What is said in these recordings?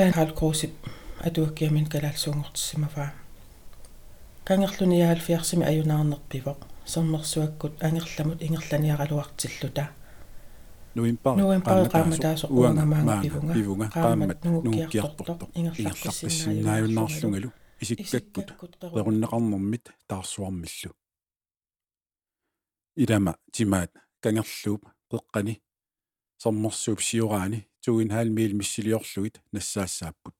таан халкуусип атуаккиамин калаалсуунгортиссимафаа кангерлуни яалфиарсими аюнаарнерпивоq сэрмерсуаккут ангерламут ингерланиаралуартиллута нуимпар нуимпар qaamataasor уангамаanga пивунга. пивунга. Qaammat нууккиарторто ингерлаққиссиннааюннаарлунгалу исиккаккут перуннеқарнэрмит таарсуармиллу илама тимаат кангерлууп пеққани сэрмерсууп сиораани tuginhaal miilmissiliorluit nassaassaapput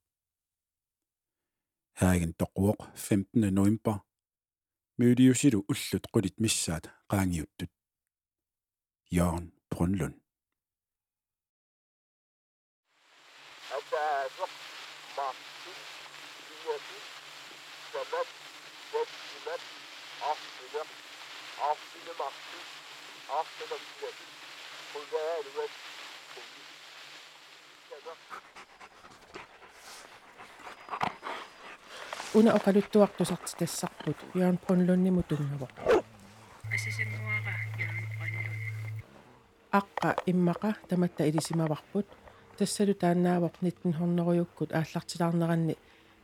haagen toquoq 15. november miuliusilu ullut qulit missaat qaangiuttut Jørgen Brønlund After the after the una oqaluttuartusarti tassarput Jørgen Brunlunnimu tunngavoq асисангуара яан паллун аққа иммақа таматта илисимаварпут тассалу тааннаавоқ 1900-юккут ааллартилаарнеранни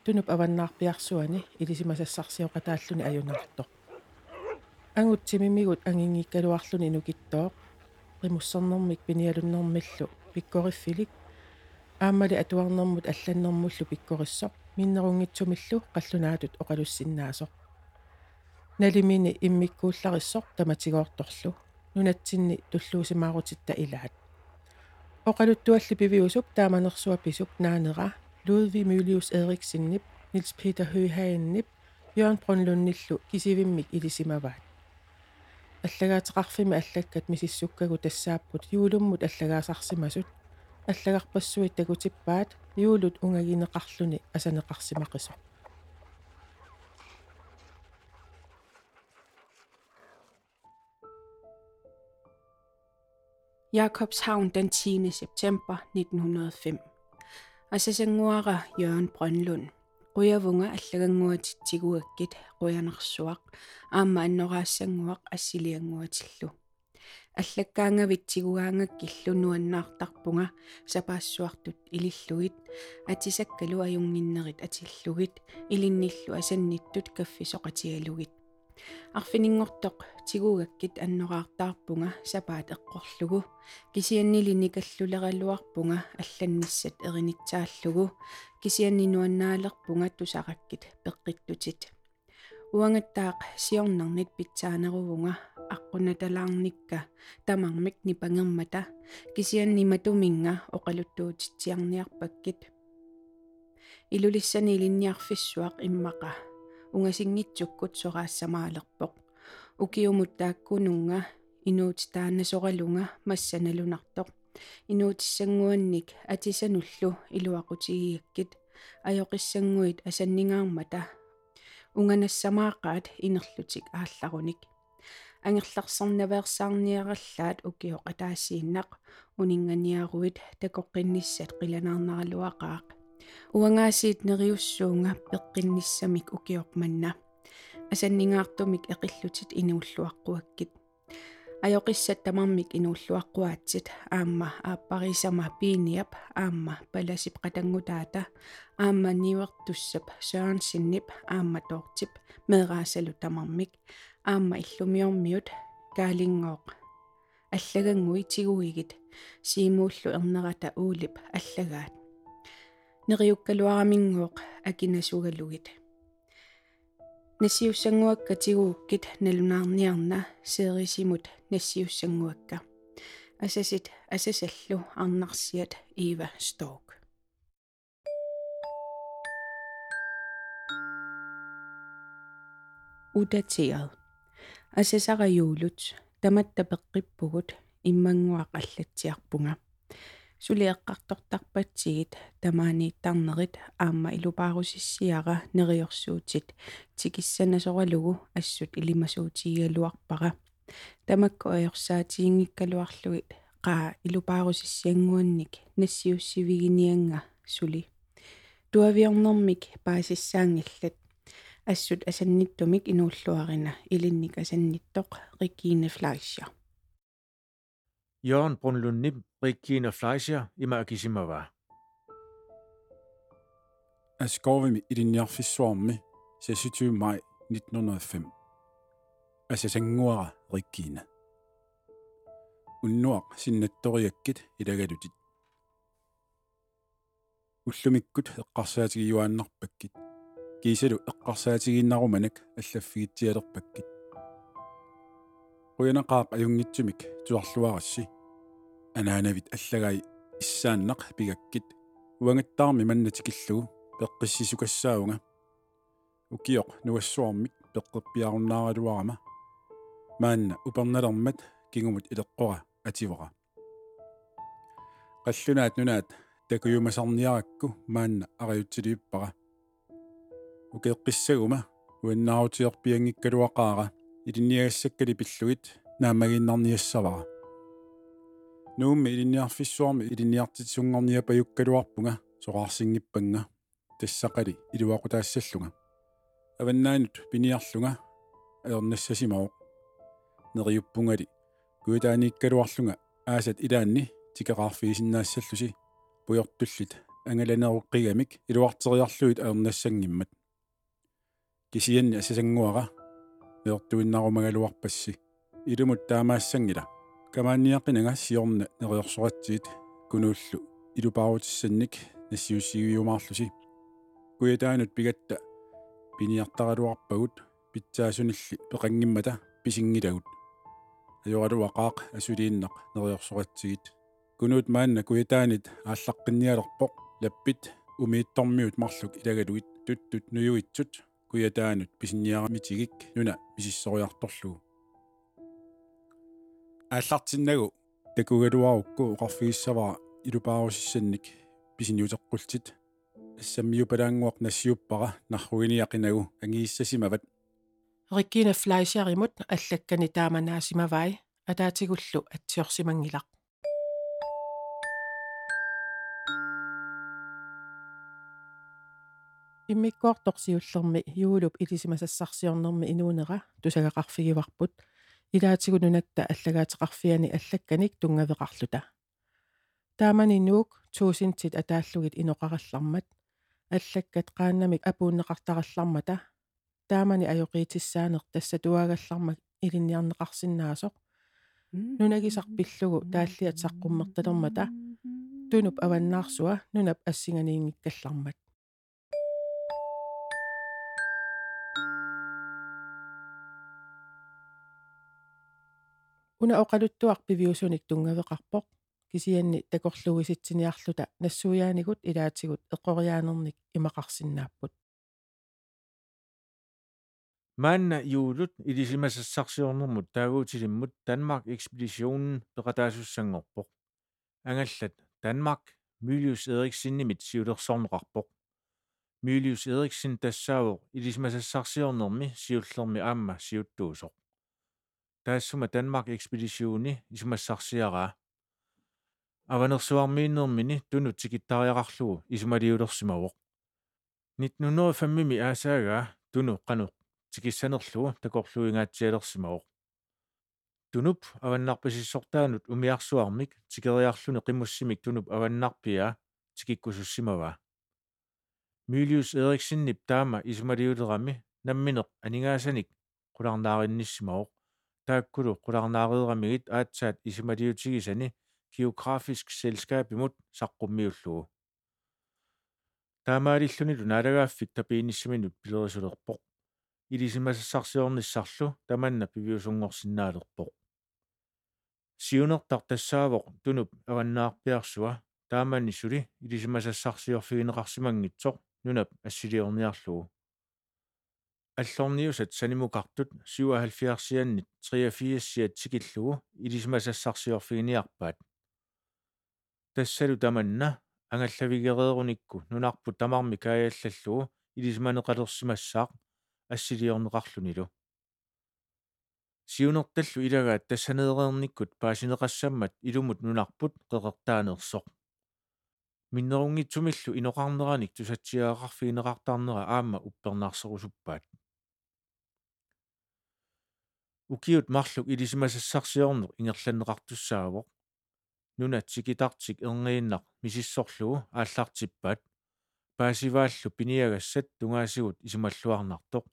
тунуп аваннаарпиарсуани илисимасассарсиоқа тааллуни аюнартоқ ангут тимимигут ангингиккалуарлуни нукиттооқ примуссернэрмик пиниалуннэрмиллу пиккориффилик ааммали атуарнэрмут алланнэрмуллу пиккориссоқ миннерунгитсумиллу қаллунаатут оқалуссиннаасоқ налимини иммиккууллариссоқ таматигоорторлу. Нунатсинни туллуусимаарутитта илаат. Оқалуттуалли пивиусуп тааманерсуа писуп наанера. Ludvig Mylius Eriksenнип Nils Peter Høyhagenнип Bjørn Brunlundnillu кисивиммик илисимаваат. Аллагаатеқарфими аллаккат мисиссуккагу тассааппут юулуммут аллагаасарсимасут аллагарпассуит такутиппаат юулут унгагинеқарлуни асанеқарсимақисо Jakobshavn den 10. september 1905. Asassanguara Jørgen Brønlund. Ryavunga аллагангуатитсигуаккит руянерсуақ аама аннораассангуақ ассилиангуатиллу аллаккаангавитсигуаангаккиллу нуаннаартарпунга сапаассуартут илиллугит атисаккалу аюнгиннерит атиллугит илинниллу асанниттут каффисоқатигалугит арфинингортоқ тигугаккит аннораартаарпунга сапаат эққорлугу кисианнилини каллулералуарпунга алланниссат эринитсааллугу кисианнинуаннаалерпунга тусараккит пеққиттутит Wangetak siyong nang nitpitsa na ruwunga. Ako na talang nikka. Tamang mik ni pangang mata. Kisiyan ni matuminga o kalutod siyang niyak pagkit. Ilulis sa nilin niyak fiswak immaka. Ungasing nitsukot sokas sa malakpok. Ukiumutak kununga. Inuts ta na sokalunga. Mas sa nalunaktok. Inuts sanguannik at isanullo iluakot siyakkit. Ayokis sanguit asan ningang mata. Унганассамаақаат инерлутик аалларуник ангерларсарнавеерсаарниараллаат укиоқ атаассииннақ унинганиаруит такоққинниссат қиланаарнаралуақаақ. Уангаасиит нериуссуунга пеққинниссамик укиоқманна асаннингаартумик эқиллутит инууллуаққуаккит аёқиссат тамармик инууллуаққуаатсит аама ааппарисама пииниап аама паласип қатангутаата. Аама ниуертуссап сørensиннип аама тоортип медраасалу тамармик аама иллумиормиут каалингооқ аллагангуи тигуигит. Сиимууллу ернерата уулип аллагаат. Нериуккалуарамингооқ акинасугалугит нассиуссангуакка тигууккит налунаарниарна сеерисимут нассиуссангуакка асасит асасаллу арнарсиат ива сток уdateret асасараюулут таматта пеққиппугут иммангуақаллатсиарпунга сулиэққартортарпатсигит тамаанииттарнерит аама илупаарусиссиара нериорсуутит тикиссанасоралугу ассут илимасуутигалуарпара тамакку аёрсаатиингиккалуарлугит qaa илупаарусиссиангуанник нассиуссивигинианга сули. Туавиорнэрмик паасиссаангиллат ассут асанниттумик инууллуарина. Илинник асанниттоқ риккине флайшер Jørgen Brunlund Nip, Regina Fleischer, Ima Akisimava. askorvimi ilinniarfissuarmi 26 maj 1905 асасангуара риккиина уннуақ синнатториаккит илагалутит уллумиккут эққарсаатигиуааннарпаккит кисалу эққарсаатигииннаруманак аллаффигитсиалерпаккит уянақаақ аюнгитсумик туарлуарасси анаанавит аллагай иссааннақ пигаккит. Уангаттаарми маннатикиллугу пеққиссисукассаунга укиоқ нуассуармик пеққиппиаруннаагалуарама маанна уперналермат кигумут илеққора ативора қаллунаат нунаат такуйумасарниаракку маанна ариутсилиуппара укеэққиссагума уаннаарутиорпиангиккалуақаара илинниагассаккали пиллугит наамагиннарниассавара нуумми илинниарфиссуарми илинниартитсунгорниапаюккалуарпунга соқарсингиппанга тассақали илуақутаассаллунга аваннаанут пиниарлунга аернассасимао нериуппунгали куитааниккалуарлунга аасат илаанни тикеқарфиисиннаассаллуси пуйортуллит ангаланеруққигамик илуартериарлуит аернассангиммат кисианни асасангуара неортуиннарумагалуарпасси илумут таамаассангила камаанниақинага сиорна нериорсоратсиит. Кунуллу илупаарутиссанник нассиуссигиумаарлуси куятаанут пигатта пиниартаралуарпагут. Питсаасунилли пеқангиммата. Писингилагут. Ajorluaqaaq asuliinneq neriorsoratsigit kunut maanna kuyataanit ааллаққинниалерпоқ лаппит. Умииттормиут марлук илагалуит. Туттут нуюитсут кuyataanut писинниарамитигик нуна мисиссориарторлугу ааллартиннагу такугалуарукку оқарфигиссавара илупаарусиссанник писиниутеққултит ассаммиупалаангуақ нассиуппара нарругиниақинагу ангииссасимават риккина флайсиаримут аллаккани тааманаасимавай атаатигуллу атсиорсимангилақ иммиккуарторсиуллерми юулуп илисимасассарсиорнерми инуунера тусагақарфигиварпут илаатигу нунатта аллагаатеқарфиани аллакканик тунгавеқарлута. Таамани нуук туусинтит атааллугит иноқараллармат. Аллаккат qaannamik апууннеқартараллармата. Таамани ажоқиитиссаанер тасса туагаллармак илинниарнеқарсиннаасоқ. Нунагисарпиллугу тааллиат саққуммерталермата тунуп аваннаарсуа нунап ассинганиингиккаллармат уна оқалуттуарпивиусуник тунгавеқарпоқ кисианни такорлугиситсиниарлута нассуяанигут илаатигут эққориаанерник имақарсиннааппут манна юулут илисимасассарсиорнэрмут таагуутилиммут Danmark экспедиtionen пеқатаасуссангорпоқ ангаллат Danmark Mylius Eriksinimit сиулерсорнеқарпоқ Mylius Eriksin тассаавоқ илисимасассарсиорнэрми сиуллерми аама сиуттуусоқ Таассума Danmark экспедициони исумассарсиараа аванерсуармииннэрмини туну тикиттариақарлугу исумалиулерсимавоқ 1905 аасаагаа туну қануқ тикиссанерлугу такорлуингаатсиалерсимавоқ тунуп аваннарпасиссортаанут умиарсуармик тикериарлуни қимуссимик тунуп аваннарпиа тикиккусуссимава Mylius Eriksinнip таама исумалиулерами намминеқ анигаасаник qulарнааринниссимавоқ тааккулу qulарнаариерамигит аатсаат исумалиутигисани geografisk selskab imut saqqummiullugu таамаалиллунилу наалагааффик тапииниссаминут пилерисулерпоқ илисимасассарсиорниссарлу таманна пивиусунгорсинаалерпоқ сиунертар тассаавоқ тунуп аваннаарпиарсуа. Таамаани сули илисимасассарсиорфигинеқарсимангитсоқ нунап ассилиорниарлугу аллорниусат санимукартут 77-сианнит 83-сиат тикиллугу илисимасассарсиорфигиниарпаат тассалу таманна ангаллавигерееруникку нунарпу тамарми каяллаллугу илисманеқалерсимассаақ ассилиорнеқарлунилу. Сиунерталлу илагаат тассанеереерниккут паасинеқассаммат илумут нунарпут қеқертаанерсоқ миннерунгитсумиллу иноқарнераник тусатсиаақарфигинеқартарнера аама уппернаарсерусуппаат марлук илисимасассарсиорнеқ ингерланнеқартуссаавоқ. Нуна тикитартик эрнеиннақ мисиссорлугу ааллартиппаат паасивааллу пиниагассат тунгаасигут исумаллуарнартоq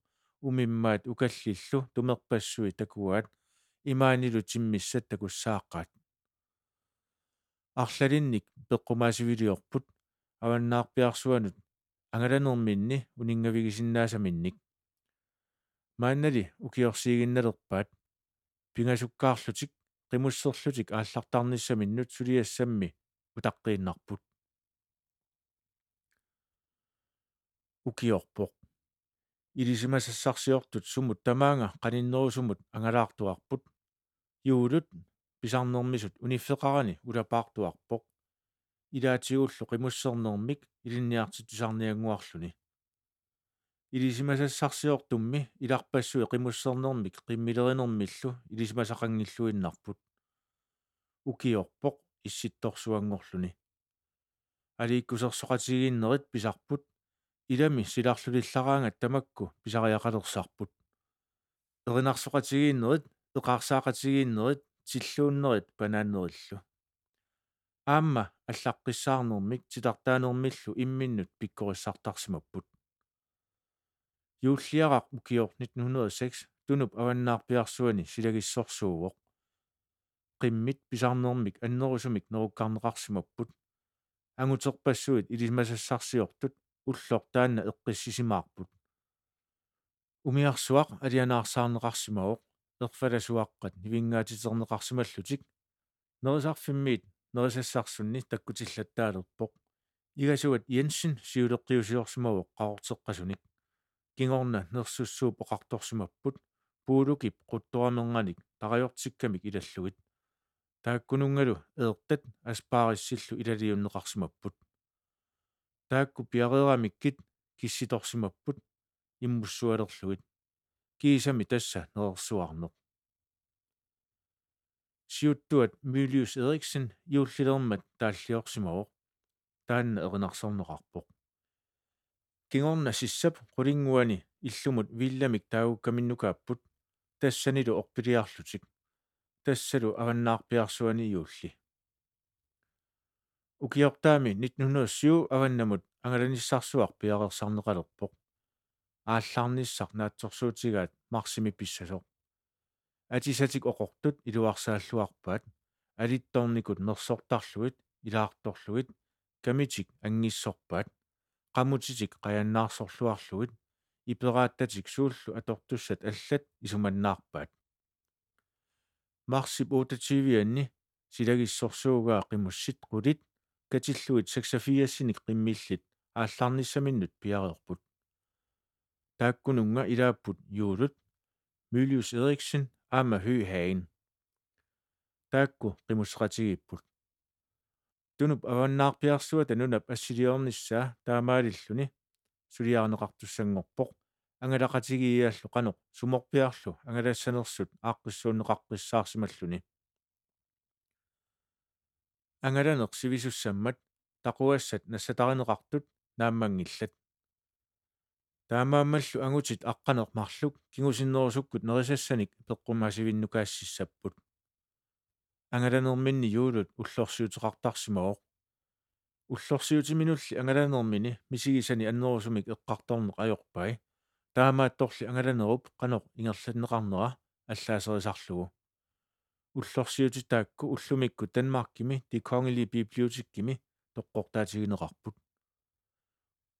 умиммаат укаллиллу тумерпассуи такуаат имаанилу тиммиссат такуссааққаат арлалинник пеққумаасивилиорпут аваннаарпиарсуанут. Ангаланерминни унингавигисиннаасаминник мааннали укиорсиигинналерпаат пингасуккаарлутик qimуссерлутик ааллартарниссаминнут сулиассамми утаққииннарпут. Укиорпоq илисимасассарсиортут сумут тамаанга qaninnерусумут ангалаартуарпут юулут писарнермисут униффеқарани улапаартуарпоq илаатигуллу qimуссернермик илинниартитусарниангуарлүни илисимасассарсиортумми иларпассуи qimуссернермик qimмилеринермиллу илисимасақангиллуиннарпут укиорпоq исситторсуангорлүни алииккусерсоқатигииннерит писарпут. Илами силарлулиллараангат тамакку писариақалерсарпут. Эринарсоқатигииннерит эқарсаақатигииннерит тиллууннерит панааннериллу аама аллаққиссаарнэрмик титартаанермиллу имминнут пиккориссартарсимаппут юуллиарaq укиор 1906 тунуп аваннаарпиарсуани силагиссорсууоq qimмит писарнермик аннерусумик неруккарнеқарсимаппут ангутерпассуит илимасассарсиортут уллор таанна эққиссисимаарпут умиарсуақ алианаарсаарнеқарсимаоқ ерфаласуаққат нивингаатитернеқарсималлутик нерисарфиммиит нерисассарсунни таккутиллаттаалерпоқ. Игасуат Jensen сиулеққиусиорсимавоқ qaorteqqasunik кингорна нерсуссуу поқарторсимаппут пуулукип қутторамерганик тариортиккамик илаллугит. Тааккунунгалу еэртат аспаариссиллу илалиуннеқарсимаппут таакку пиареерамиккит кисситорсимаппут иммуссуалерлугит киисами тасса нерерсуарнеқ сиуттуат Мюлиус Эриксен юуллилермат тааллиорсимавоқ таанна эринарсорнеқарпоқ кингорна сиссап qulingguani иллумут вилламик таагуккаминнукааппут тассанилу орпилиарлутик тассалу аваннаарпиарсуани юулли. Укиортаами 1907 аваннамут ангаланиссарсуар пиарерсарнеқалерпоқ ааллаарниссар наатсорсуутигаат марсими писсасоқ. Атисатик оқортут илуарсааллуарпаат алитторникут нерсортарлугит илаарторлугит камитик ангиссорпаат qamutitик qayannaarsorluarlugit иперааттатик сууллу атортуссат аллат исуманнаарпаат марсип 28-анни силагиссорсуугаа qimуссит qulит катиллуит 86-синик qimmiillit ааллаарниссаминнут пиареерпут тааккунунга илааппут юулут Mylius Eriksen аама Hagen таакку qimусеқатигиппут тунуп аваннаарпиарсуа танунап ассилиорниссаа таамаалиллуни. Сулиаарнеқартуссангорпоқ ангалақатигииаллу қаноқ суморпиарлу ангалаассанерсут ааққиссуунеқарписсаарсималлуни ангаланеқ сивисуссаммат тақуассат нассатаринеқартут нааммангиллат. Таамааммаллу ангутит аққанеқ марлук кигусиннерусуккут нерисассаник пеққумаасивиннукаассиссаппут ангаланерминни юулут уллорсиутеқартарсимаоқ уллорсиутиминулли ангаланермини мисигисани аннерусумик эққарторнеқ ajorpai таамаатторли ангаланеруп қаноқ ингерланнеқарнера аллаасерисарлугу уллорсиутитаакку уллумикку Данмаркими ди Kongelige Bibliotekkimi тоққортаатигинеқарпут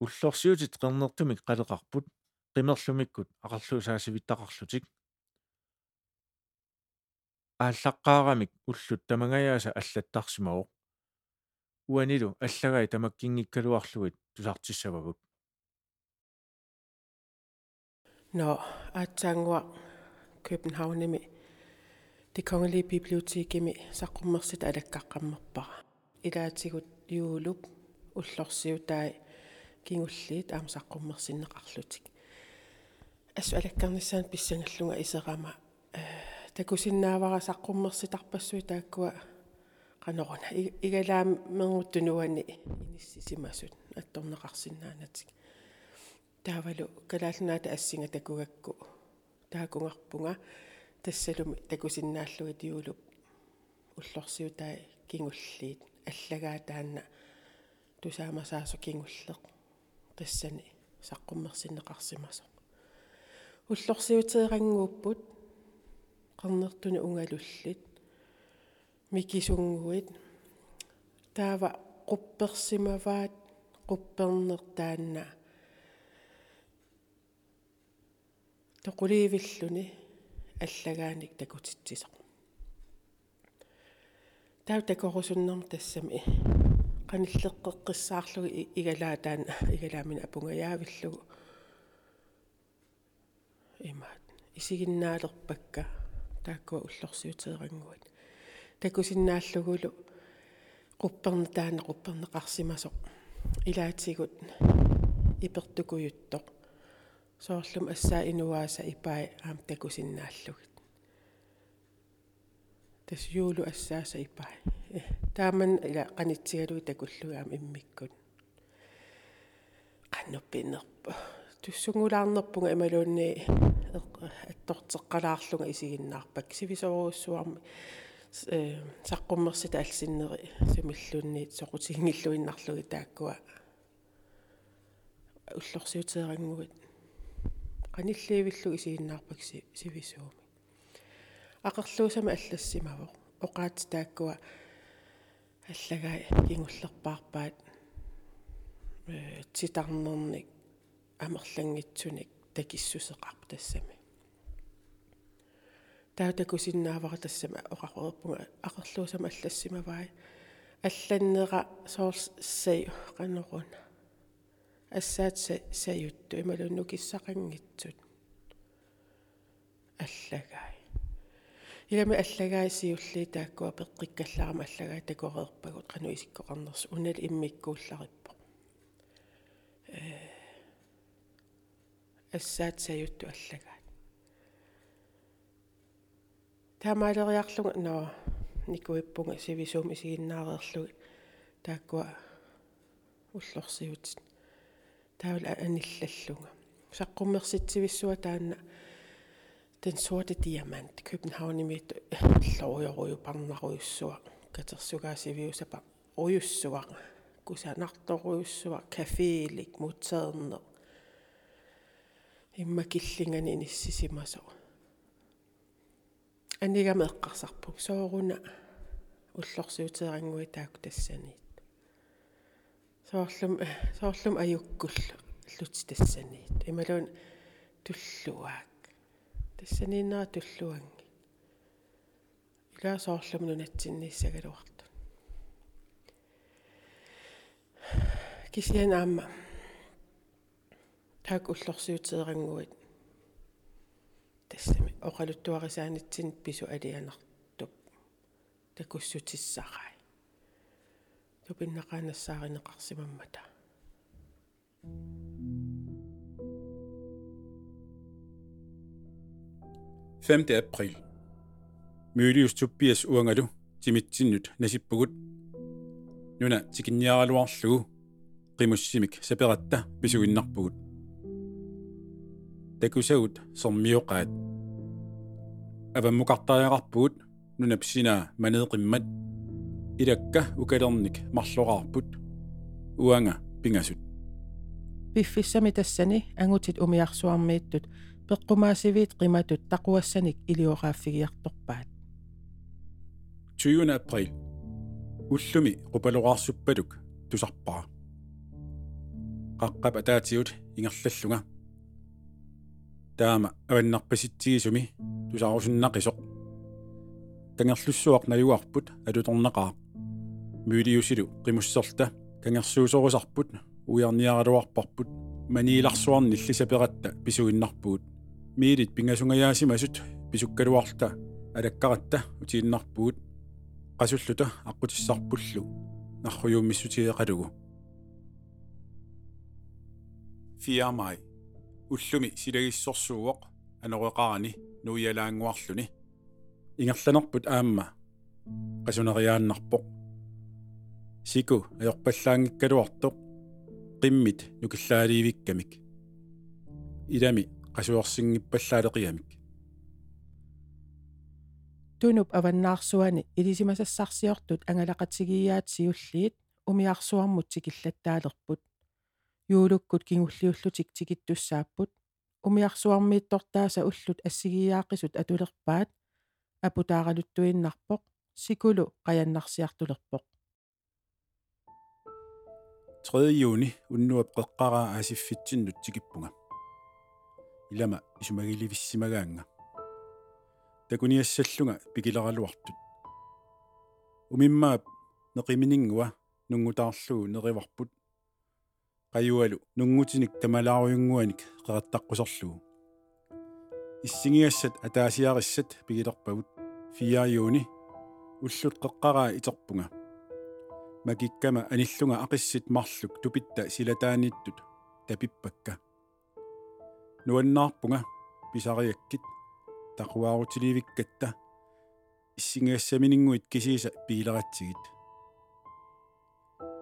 уллорсиутит қернертумик қалеқарпут қимерлумиккут ақарлуу саасивиттақарлутик ааллаққаарамик уллут тамагаяаса аллаттарсимавоқ уанилу аллагай тамаккингиккалуарлугит тусартиссавагут. Но аатсаангуа Københavnimi Det Kongelige Bibliotekimi саққуммерсит алаккаққаммерпара илаатигут юулуп уллорсиутаи кингуллиит аама саққуммерсиннеқарлутик ассу алаккарниссаан писсангаллунга исерама такусиннаавара саққуммерситарпассуи тааккуа qanорuna игалаам менгуттунуани иниссисимасут атторнеқарсинаанатик таавалу калаалнаата ассинга такугакку таакунгарпунга тассалуми такусиннааллугит юулуп уллорсиутай кингуллиит аллагаа таанна тусаамасаасу кингуллеқ тассани саққуммерсиннеқарсимасо уллорсиутерангууппут қарнертуни унгалуллит микисунгуит таава quppersimavaat quppernertaanna тоқулиивиллуни аллагааник такутитсисо таа такорусуннерм тассами qanilleqqeqqissaarlugu igalaataan igalaamina apungаяавиллугу имаат исигиннаалерпакка тааккуа уллорсиутерангуат такусиннааллугулу qupperna taana qupperneqarsimaso ilaatигут ипертукуйуттоқ соорлум ассаа инуааса ипаи аам такусиннааллугит тас юулу ассааса ипаи тааман ила qanitsiгалуи такуллугаам иммиккут qannuppinerpa туссунгулаарнерпунга ималуунни аттортеққалаарлунга исигиннаарпак сивисоруссуарми э саққуммерсита алсиннери сумиллуунниит соқутигингиллуиннарлуги тааккуа уллорсиутерангуит qanilliivillу исигиннаарпакси сивисууми ақерлуусама аллассимавоқ оqaат тааккуа аллагаа кингуллерпаарпаат. Э титарнерник амерлангитсуник такиссусеқарп тассами таутакусиннаавара тассама оқақорпунга ақерлуусама аллассимавай алланнера соорс сэй қанеруна ассаат саютту ималунну киссақангитсут аллагай. Илами аллагай сиулли тааккуа пеққиккалларама аллагай такореерпагут қану исиккоқарнерс унал иммиккууллариппо. Э ассаат саютту аллагай таамаалериарлуга ноо никуиппунга сивисуум исигиннаареерлуги тааккуа уллорсиут таавал аниллаллунга саққуммерситсивиссуа таанна den sorte diamant Københavnimit лориорую парнаруйуссуа катерсугаасивиусапа уйуссуа кусанарторуйуссуа кафеилик мутсеерне имма киллингани ниссисимасо анигама эққарсарпук сооруна уллорсиутерангуи таак тассаниит соорлум соорлум аюккуллу лут тассаниит ималуун туллуаак. Тассанииннера туллуанги. Илаа соорлум нунатсинниссагалуарту кисиан аама таак уллорсиутерангуит тассами оқалуттуарисаанитсин пису алианартуп такуссутиссарай тупиннақаанассааринеқарсимаммата 5. april Mølius tuppias uangalu timitsinut nasippugut nuna tikinniaraluarlugu qimussimik saperatta pisuginnarpugut takusavut sormiuqaat avammuqartariaqarpugut nunapsina maneeqimmat ilakka ukalernik marlorarput uanga pingasut piffissami tassani angutit umiarsuarmiittut peqqumaasiviit qimatut taquassanik ilioraafigiartorpaat 20 april. Ullumi qupaloraarsuppaluk tusarpaa qaqqap ataatiut ingerlallunga таама аваннарпаситсигисуми тусаарусуннақисоқ кангерлуссуақ налуарпут алуторнеқаа мюлиусилу қимуссерта кангерсуусорусарпут уярниаралуарпарпут. Манииларсуарни иллисаператта писуиннарпуут. Миилит пингасунгаяасимасут писуккалуарта. Алаккаратта утииннарпуут. Qasullута аққутиссарпуллу. Нарруйууммиссутиеқалугу 4 май уллуми силагиссорсууоқ анереқарани нуиалаангуарлуни ингерланерпут аама qasuneриааннарпоқ сику аёрпаллаангиккалуартоқ qimмит нукиллаалиивиккамик илами qasuorsinngippallaaleqiamik тунуп аваннаарсуани илисимасассарсиортут ангалақатсигиаат сиуллиит умиарсуармут сикиллаттаалерпут юулуккут кингуллиуллутик тикиттуссааппут умиарсуармииттортааса уллут ассигиаақисут атулерпаат. Апутааралуттуиннарпоқ. Сикулу қаяннарсиартулерпоқ. 3. juni unnuap qeqqaraa aasiffitsinнут tikippunga ilama isumagilivissimagaanga takuniassallunga pikileraluartut umimmaap neqimininngua nungutaarlugu nerivarput qajualu nungutinik tamalaaruйунгуаник qeqattaqqusarlugu иссигиассат атаасиарissat пигилерпагут. 4 юни уллут qeqqaraa iterpunga макиккама аниллунга ақиссит марлук тупитта силатааниттут тапиппакка. Нуаннаарпунга писариаккит тақуаарутиливиккатта иссигиассаминингуит кисииса пигилератсигит.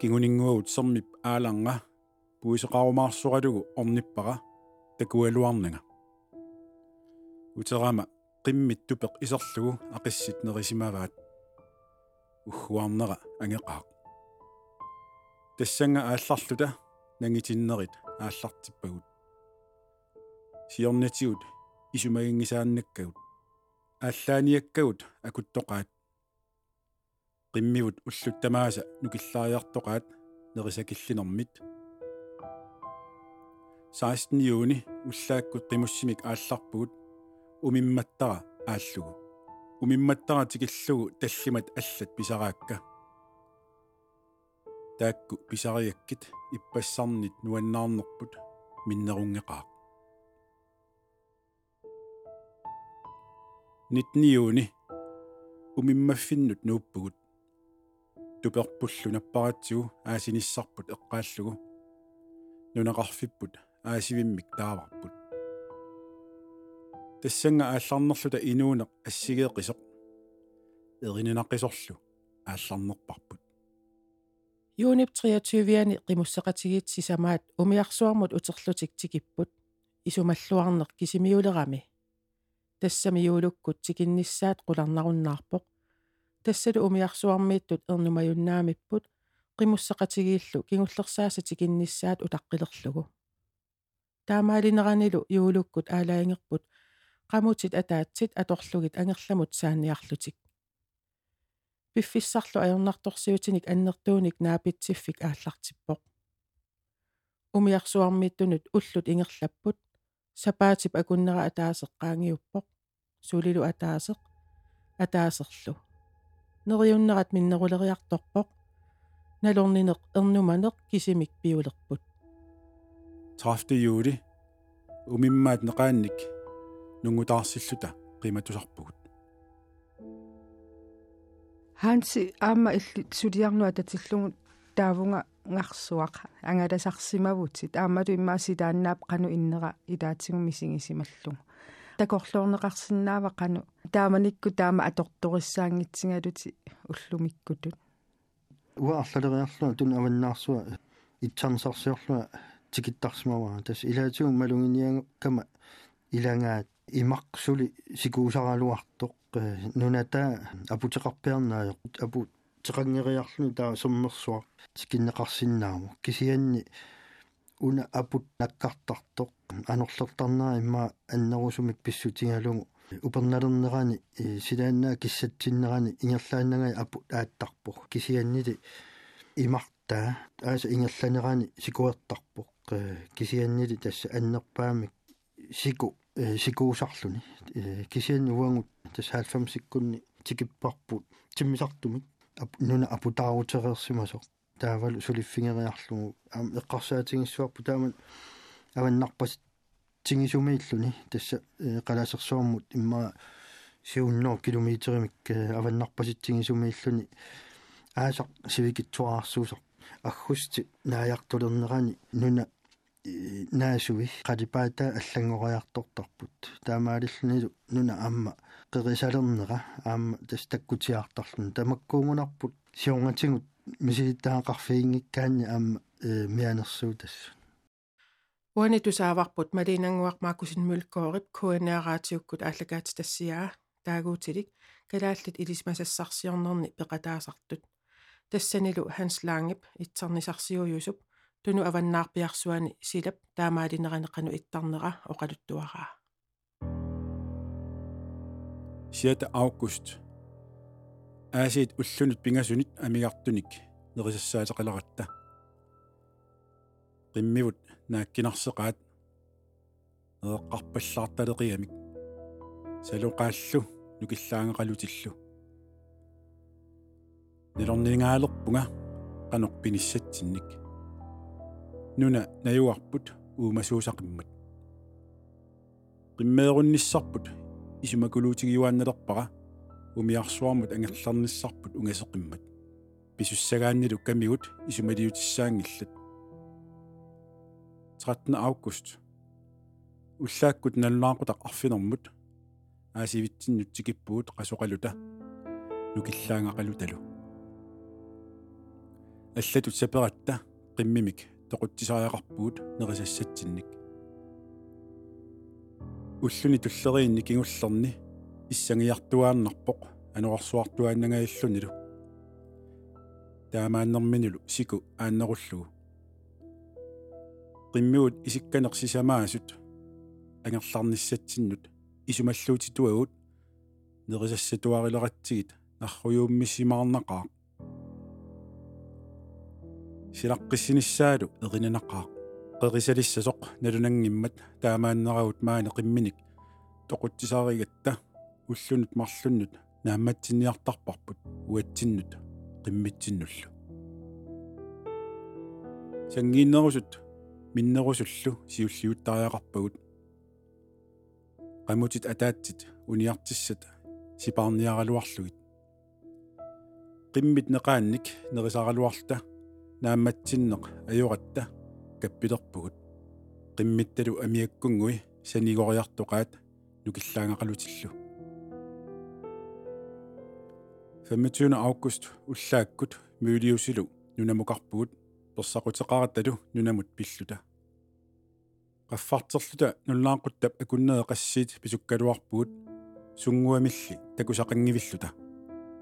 Кингунингуагут сэрмип ааланга пуисеқарумаарсоралугу орниппара такуалуарнага утерама qimмит тупеқ исерлугу ақиссит нерисимаваат уггуарнера ангеқаа тассанга аалларлута нангитиннерит ааллартиппагут сиорнатигут исумагингисааннаккагут ааллааниаккагут акуттоқаат qimmigut уллуттамааса нукиллаариартоқаат нерисакиллинэрмит 16 юуни уллааккут qimуссимик аалларпугут умимматтара ааллугу умимматтара тикиллугу таллимат аллат писараакка таакку писариаккит иппассарнит нуаннаарнерпут миннерунгеқаа 19 юуни умиммаффиннут нууппугут туперпуллунаппаратсигу аасиниссарпут эққааллугу нунеқарфиппут аасивиммик тааварпут тассанга аалларнерлута инуунеқ ассигеэқисеқ эрининаққисорлу аалларнерпарпут юунип 23-ани qimусseqatigit sisamaat umiarsuarmut utерлутик tikipпут исумаллуарнеқ кисимиулерами тассами юулуккут тикиннissaат qulарнаруннаарпоқ тассалу умиарсуармииттут эрнумаюннаамиппут qimусseqatigииллу кигуллерсааса тикиннissaат утаққилерлугу таамаалинеранилу юулуккут аалаангерпут. Qamutит атаатсит аторлугит ангерламут сааниарлутик пиффиссарлу ajornartorsiutinik аннертууник наапитсиффик ааллартиппоq умиарсуармииттунут уллут ингерлаппут. Сапаатип акуннера атаасеққаангиуппоq сулилу атаасеқ атаасерлу. Нериуннерат миннерулериарторпоq налорнинеқ эрнуманеқ кисимик пиулерпут 30 юули умиммаат неқаанник нунгутаарсиллута қиматусарпугут ханси аама илли сулиарнуа татиллугу таавунга нгарсуақ ангаласарсимавутит аамалу иммаасилааннаап кану иннера илаатигу мисигисималлугу такорлуорнеқарсинаава кану. Тааманикку таама аторториссаангитсигалути уллумиккутут. Уаарлалериарлуа тун аваннаарсуа итсарнсарсиорлуа тикиттарсимаваа тас илаатигу малугиниага кама илангаат имақсули сикуусаралуартоқ нуната апутеқарпиарнаа апу теқангериарлуни таа суммерсуа тикиннеқарсинааму кисианни уна апут наккартартоқ анорлертарнаа имма аннерусумик писсутингалугу уперналернерани силааннаа киссатсиннерани ингерлааннагай апут ааттарпоқ кисианнили имартаа ааса ингерланерани сикуертарпоқ кисианнили тасса аннерпаамик сику сикуусарлуни кисиан уангут тас 90 сиккунни тикиппарпут тиммисартумик нуна апутаарутерерсимасо таавал сулиффингериарлугу. Аам эққарсаатингиссуарпу тааман аваннарпас тингисумииллуни. Тасса қаласерсуармут имма сиунноо километеримик аваннарпаситтингисумииллуни аасақ сивикитсуаарсуусақ аггусти нааяқтулернерани нуна наасуи қалипаата аллангориартортарпут. Таамаалиллунилу нуна аама qerisалернера аама тас таккутиартарлун тамаккуунгунарпут сиунгатингут мисилиттаақарфиингиккаани аама мианерсуу тассу уани тусааварпут малинангуармаакусин мулкоорип куанаараатиуккут ааллагаати тассиаа таагуутилик калааллит илисмасассарсиорнерни пеқатаасартут тассанилу ханс лаангип итсарнисарсиуйусуп туну аваннаарпиарсуани силап таамаалинеранеқану иттарнера оқалуттуараа 6. august аасиит уллунут пингасунит амигартуник нерисассаатеқалератта qimmigut naakkinarseqaat eeqqarpallaartaleqiamik saluqaallu nukillaageqalutillu nilorningaalerpunga qanorpinissatsinnik nuna najuarput uumasuusaqimmat qimmeerunnissarput isumakuluutigiuannalerpara umiarsuarmut angerlarnissarput ungaseqimmat pisussagaannilu kamigut isumaliutissaangillat 13. august уллааккут наллаақутақ арфинэрмут аасивитсиннут тикиппуут қасоқалута нукиллаангақалуталу аллатут саператта қиммимик тоқутсисариақарпуут нерисассатсинник уллуни туллериинни кигуллерни иссангиартуааннарпоқ ануарсуартуааннагаиллунилу таамааннэрминулу сику ааннеруллугу qimmiut isikkanersisamaasut angерларниссатсиннут исумаллуутитуагут нерисассатуарилератсигит нарруйууммиссимаарнақаа силаққиссиниссаалу эринанақаа qerisalissasoq nalunanngimmat taamaanneravut maani qimminik toquttisаарigатта уллунут марлуннут наамматсинниартарпарпут уатсиннут qimmitsinнуллу сангииннерусут миннерусуллу сиуллиуттариақарпагут qamutит атаатсит униартиссат сипаарниаралуарлугит qimмит неqaanник нерисаралуарта наамматсиннеq ajуратта каппилерпугут. Qimmittalu амиаккунгуи санигориартоqaат нукиллаангақалутиллу 25 august уллааккут мюлиусилу нунамукарпугут персақутеқаратталу нунамут пиллута. Qaffартерлута нуллаақуттап акуннеэқассиит писуккалуарпугут сунгуамилли такусақангивиллута.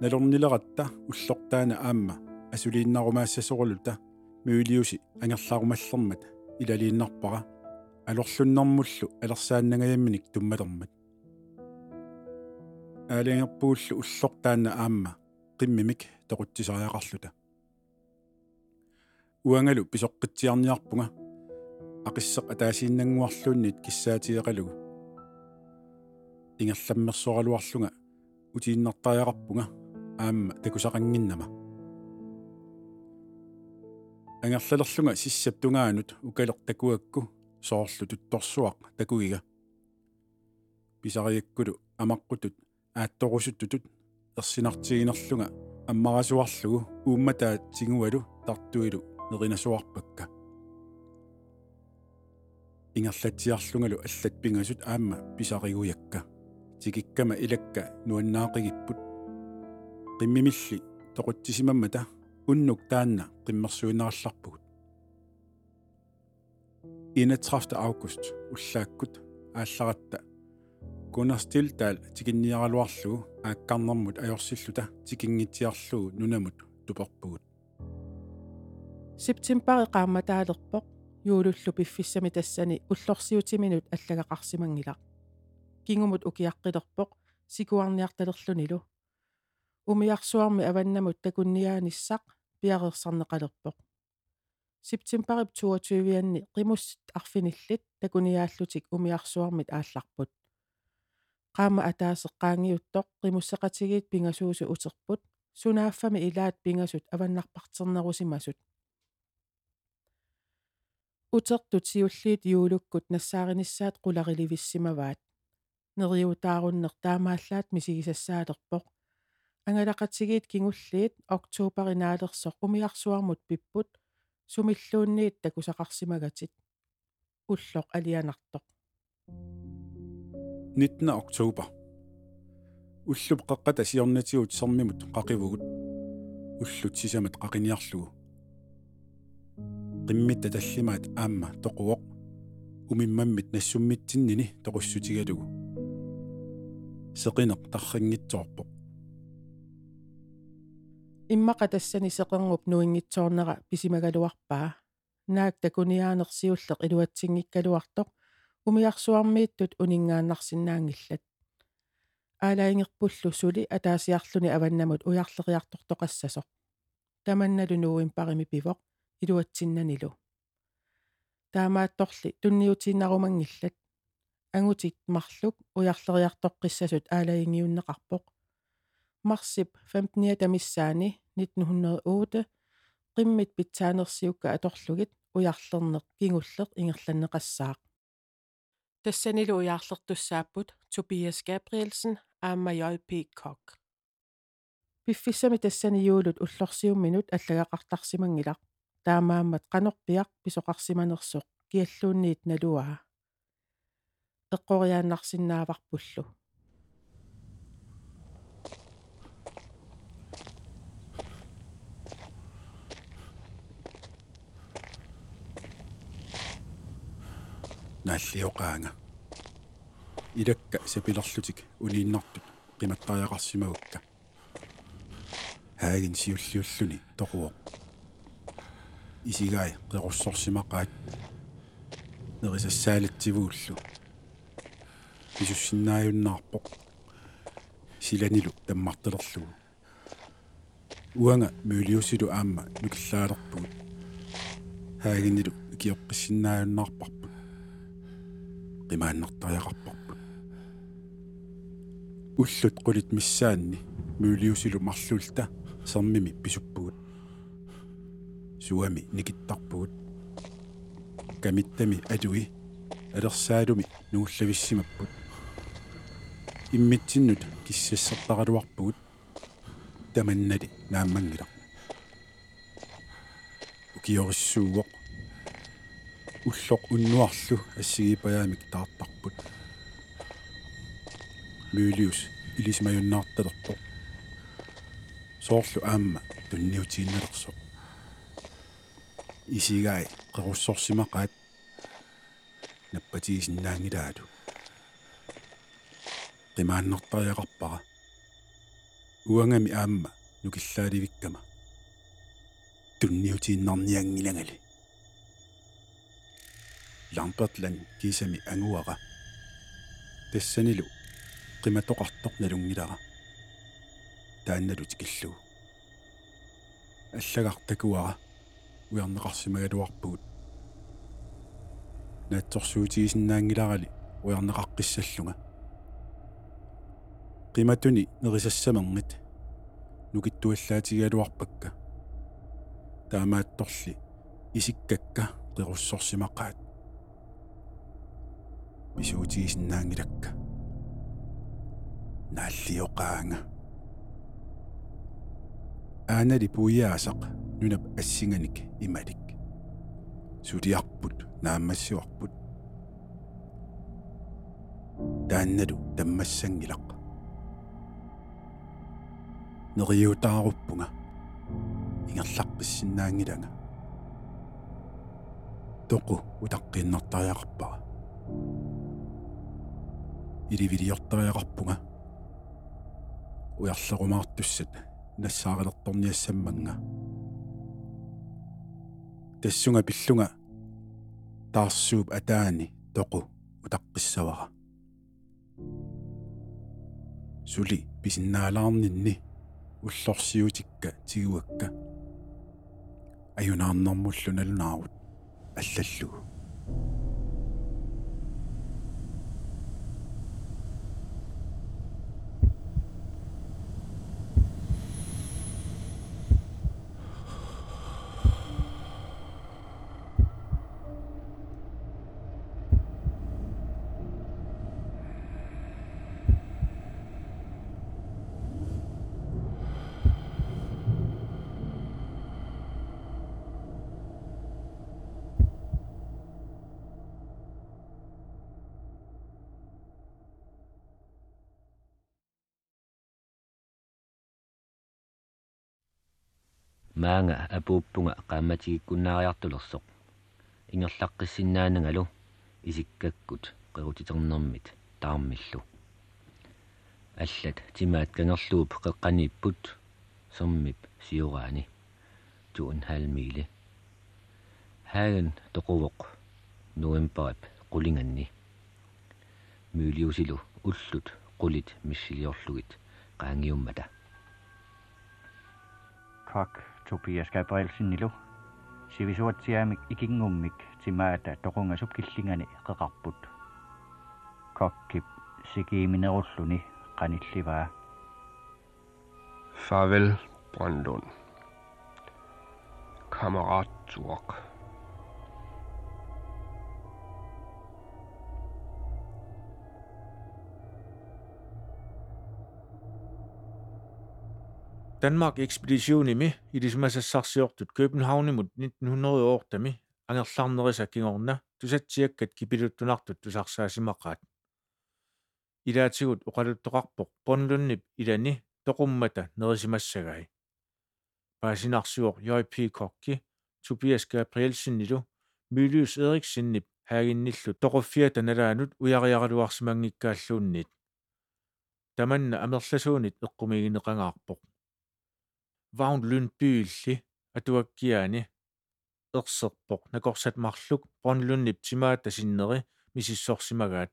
Налорнилератта уллортаана аама асулииннарумаассасорулута мюилиуси ангерлаарумаллермат илалииннарпара алорлуннэрмуллу алерсааннагаяамминик туммалермат аалиангерпууллу уллортаана аама qimмимик тоқутсисариақарлута уангалу писоққитсиарниарпунга ақиссеқ атаасииннангуарлууннит киссаатиеқалугу ингерламмерсоралуарлунга утииннартариақарпунга аама такусақангиннама ангерлалерлунга сиссап тунгаанут укалеқ такуакку соорлу тутторсуақ такуига. Писариаккулу амаққутут аатторусуттутут ерсинартигинерлунга аммарасуарлугу уумматаат сигуалу тартуилу неринасуарпакка. Ингерлатсиарлунгалу аллат пингасут аама писаригуякка тикиккама илакка нуаннаақигиппут. Qimмимилли тоқутсисимаммата уннук таанна qimmersuinnerallarpugut 31. august уллааккут аалларатта кунерстил таал тикинниаралуарлугу ааккарнэрмут ajorсиллута тикингитсиарлугу нунамут туперпугут септембари qaammataalerpoq юулуллу пиффиссами тассани уллорсиутиминут аллагақарсимангила. Кингумут укиаққилерпоқ сикуарниарталерлунилу умиарсуарми аваннамут такунниааниссақ пиарерсарнеқалерпоқ септембарип 22-ианни қимуссит арфиниллит такуниааллутик умиарсуармит аалларпут. Qaama ataaseqqaangiuttoq qimussaqatigit pingasuusu uterput sunaaffami ilaat pingasut avannarparternerusimasut утерtut сиуллиит юулуккут нассааринissaат qularilivissимаваат нериутааруннер таамааллаат мисигисассаалерпоқ ангалақатигиит кингуллиит октообаринаалерсоқ умиарсуармут пиппут сумиллуунниит такусақарсимагатит уллоқ алианартоқ 19. oktober уллуп қаққата сиорнатигут сэрмимут қақивугут. Уллутсисамат қақиниарлугу. Qimmitta tallimaat aamma toquoq umimmammit nassummittinnini toqussutigalugu seqineq tarringitsoorpoq иммаqa тассани сеқэрнуп нуингитсоорнера писимагалуарпаа наак такуниаанерсиуллеq илуатсингиккалуартоq умиарсуармииттут унингааннарсинаангиллат аалаингерпуллу сули атаасиарлүни аваннамут уярлериартортоқассасоq таманналу нууим парими пивоq илуатсиннанилу. Таамаатторли тунниутииннарумангиллат. Ангутик марлук уярлериартоққиссасут аалаингиуннеқарпоқ марсип 15 тамиссаани 1908 qimмит питсаанерсиукка аторлугит уярлернеқ кингуллеқ ингерланнеқассаақ тассанилу уяарлертуссааппут Tobias Gabrielsen аама JP Kok пиффиссами тассани юулут уллорсиумминут аллагақартарсимангилақ таамааммат qanорпиақ писоқарсиманерсоқ киаллуунниит налуаа эққориааннарсинааварпуллу нааллиоqaanga илакка сапилерлутик унииннартут qimаттариақарсимагукка хаагин сиуллиуллуни тоқуоқ исигай qerussорсимақаат нерисассаалатсивууллу писуссиннааюннаарпоқ силанилу таммартелерлугу уанга мюлиусилу аама нукиллаалерпугут хаагинилу киоққиссиннааюннаарпарпут qimааннартариақарпарпут уллут qулит миссаанни мюлиусилу марлулта сермими писуппугут суами никиттарпугут камиттами алуи алерсаалуми нууллависсимаппут иммитсиннут киссассартаралуарпугут таманнали нааммангила укиориссууоқ уллоқ уннуарлу ассигипаяамик таартарпут мюлиус илисмаюннаарталерпоқ соорлу аама тунниутиинналерсоқ исигай qerussорсимақаат наппатигисиннаангилаалу qimааннэртариақарпара уангами аама нукиллааливиккама. Тунниутииннарниангилангали лампатлан кисами ангуара тассанилу qimatoqartoq nalungilara таанналу тикиллугу аллагартакуара уярнеқарсимагалуарпугут. Наатсорсуутигисиннаангиларали уярнеқаққиссаллунга qimatuни нерисассамангит нукиттуаллаатигалуарпакка. Таамаатторли исиккакка qerussорсимақаат мисуутигисиннаангилакка нааллиоqaanga аанали пуяасақ нунап ассинганик ималик сулиарпут нааммассуарпут таанналу таммассангилақ нериутааруппунга ингерлаққиссиннаангилага тоқу утаққииннартариақарпара иливилиортариақарпунга уярлерумаартуссат нассаарилерторниассамманга тассунга пиллунга таарсууп атаани тоqu утаққиссавара. Сули писиннаалаарнинни уллорсиутикка тигуакка. Аюнаарнэрмуллу налунаарут аллаллугу маанга апууппунга qaammatигиккуннаариартулерсоq ингерлаққиссиннаанангалу исиккаккут qerutiтернэрмит таармиллу аллат тимаат кангерлууп қеққаниппут сэрмип сиураани туун халмиле хааган тоқувоқ нуэмпарап qulинганни мюлиусилу уллут qulит миссилиорлугит qaangiummata kok Tobias Gabrielsen-nilu sivisuatsiamik ikingummik timaata toqungasuk killingani qeqarput kokkip sikiiminerulluni qanillivaa. Farvel Brøndlund Kammerat Turk. ekspeditionimi ilismasassarsiortut Københavnimut 1900 oortami angerlarnerisa kingorna tusatsiakkat kipiluttunartut tusarsaasimaqqaat ilaatigut uqaluttoqarpoq ponlunnip ilani toqummata nerisimassagai paasinarsuoq JP Kokki Tobias Gabrielsen-nilu Mylius Eriksen-nip haaginnillu toquffiata nalaanut uyariaraluarsimangikkaаллуунниит tamanna amerlasuunit eqqumigineqangaarpoq Vagn Lundbyilli atuakkiaani erserpoq nakorsat marluk. Brønlundip timaata sinneri. Misissorsimagaat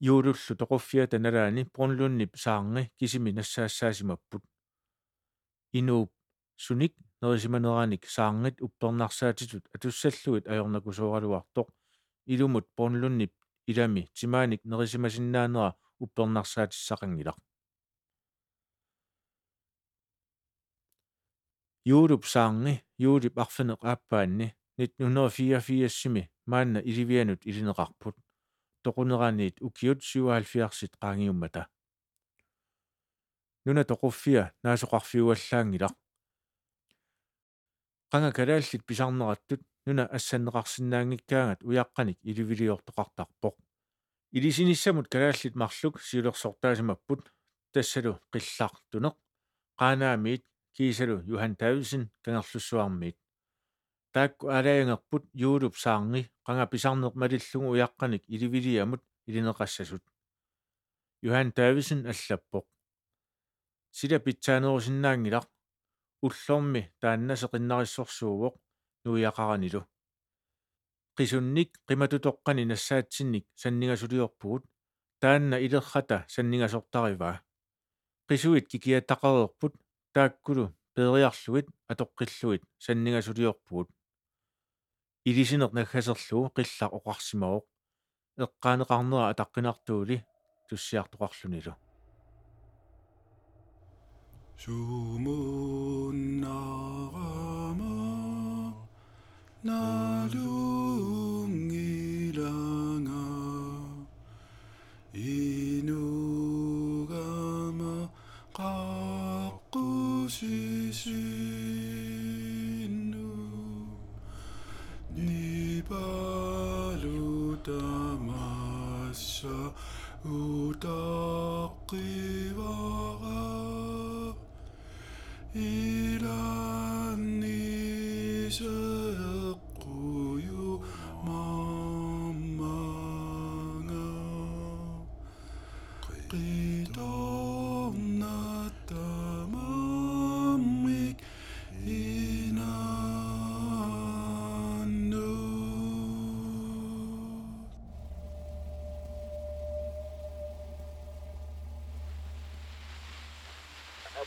юулуллу тоқуффиата налаани Brønlundip саарнги кисими нассаассаасимаппут инууп суник нерисиманерааник саарнгит уппернарсаатитут атуссаллуит ajornakusuoraluartoq илумут Brønlundip илами тимааник нерисимасиннаанера уппернарсаатиссақангилақ Юруп саанги юулип арфанеқ ааппаанни 1984-сими маанна иливианут илинеқарпут тоқунераниит укиут 77-сит qaangiummata нуна тоқуффиа наасоқарфиуаллаангилақ qanga kalaallit pisarnerаттут нуна ассаннеқарсинаангиккаангат уяққаник иливилиортоқартарпоқ илисиниссамут калааллит марлук сиулерсортаасимаппут тассалу қиллаартунеқ qaaнаамиит kiisalu Johan Davidsen kangerlussuarmiit taakku alaayangerput YouTube saarngi qanga pisarneq malillugu uyaqqanik iliviliamut ilineqassasut Johan Davidsen allappoq sila pitsaanerusinnaangilaq ullormi taannaseqinnarissorsuuvoq nuiaqaranilu qisunnik qimatutoqqani nassaatsinnik sanningasuluiorpugut taanna ilerrata sanningasortarivaa qisuit kikiataqareerput taakkulu peeriarluit atoqqilluit sanningasuluiorpugut ilisineq naggaserluu qillaq oqarsimauq eqqaaneqarnera ataqqinartuuli tussiartoqarlunilu sumunnaarama nalungilanga inugama suis une ni baluta massa utaqivara.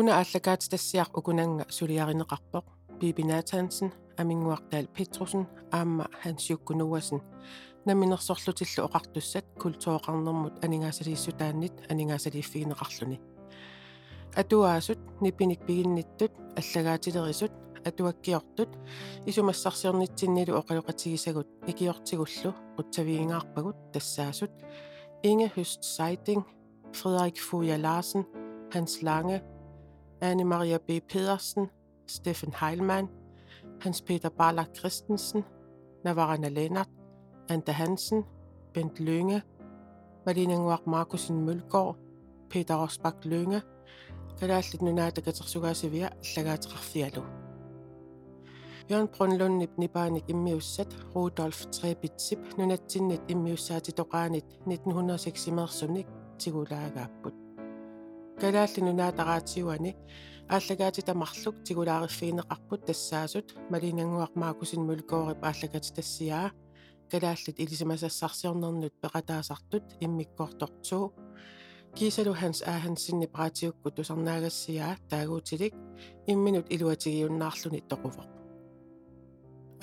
уна ааллагаат тассиар укунанга сулиаринеқарпоқ Биби Натансен амингуартаал Петрусен аама хансиуккунуасен наминерсорлутиллу оқартуссат культуоқарнэрмут анигаасалииссутааннит анигаасалииффигинеқарлуни атуаасут нипиник пигинниттут аллагаатилерисут атуаккиортут исумассарсиорнитсиннилу оқалоқатигисагут икиортигуллу қутсавигингаарпагут тассаасут. Inge Høst Seiding, Frederik Fuja Larsen, Hans Lange, Anne-Maria B. Pedersen, Steffen Heilmann, Hans Peter Barlach Christensen, Navarana Lennart, Anta Hansen, Bent Lønge, Malinanguaq Markusen Mølgaard, Peter Rosbak Lønge, kalaallit nunaatakatersugaasivia аллагаатеқарфиалу Jørgen Brunlundnip nipaanik immiussat Rudolf Trebitsip nunatsinnet immiussaatitoqaanit 1906 tigulaagaapпут kalaalli nunaataqaatiuani ааллагаати тамарлук тигулаариффигинеқарпут тассаасут малинангуармаакусин мулкоорip ааллагати тассиаа калааллит илисимасассарсиорнернут пеқатаасартут иммиккортортуу кисалу ханс аахансинни праатиукку тусарнаагассиаа таагуутилик имминут илуатигиуннаарлуни тоқувоқ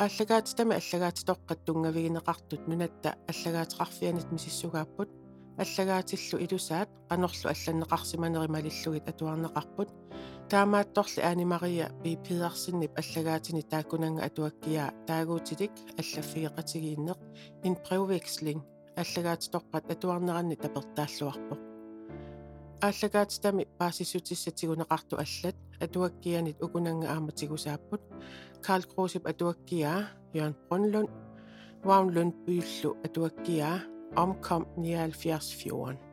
ааллагаатитами аллагаатитоққат тунгавигинеқартут нунатта аллагаатеқарфианит мисиссугааппут аллагаатиллу илусаат qanorlu алланнеқарсиманерималиллугит атуарнеқарпут таамаатторли анимария пипиарсиннип аллагаатини тааккунанга атуаккиа таагуутилик аллаффигеқатигииннеқ ин бреввексling аллагаатиторпат атуарнеранни тапертааллуарпоқ ааллагаатитами паасиссутиссатигунеқарту аллат атуаккианит укунанга ааматигусааппут. Карл крусип атуаккиа Jørgen Brunlund Vagn Lundbyllу атуаккиа omkom 79 fjorden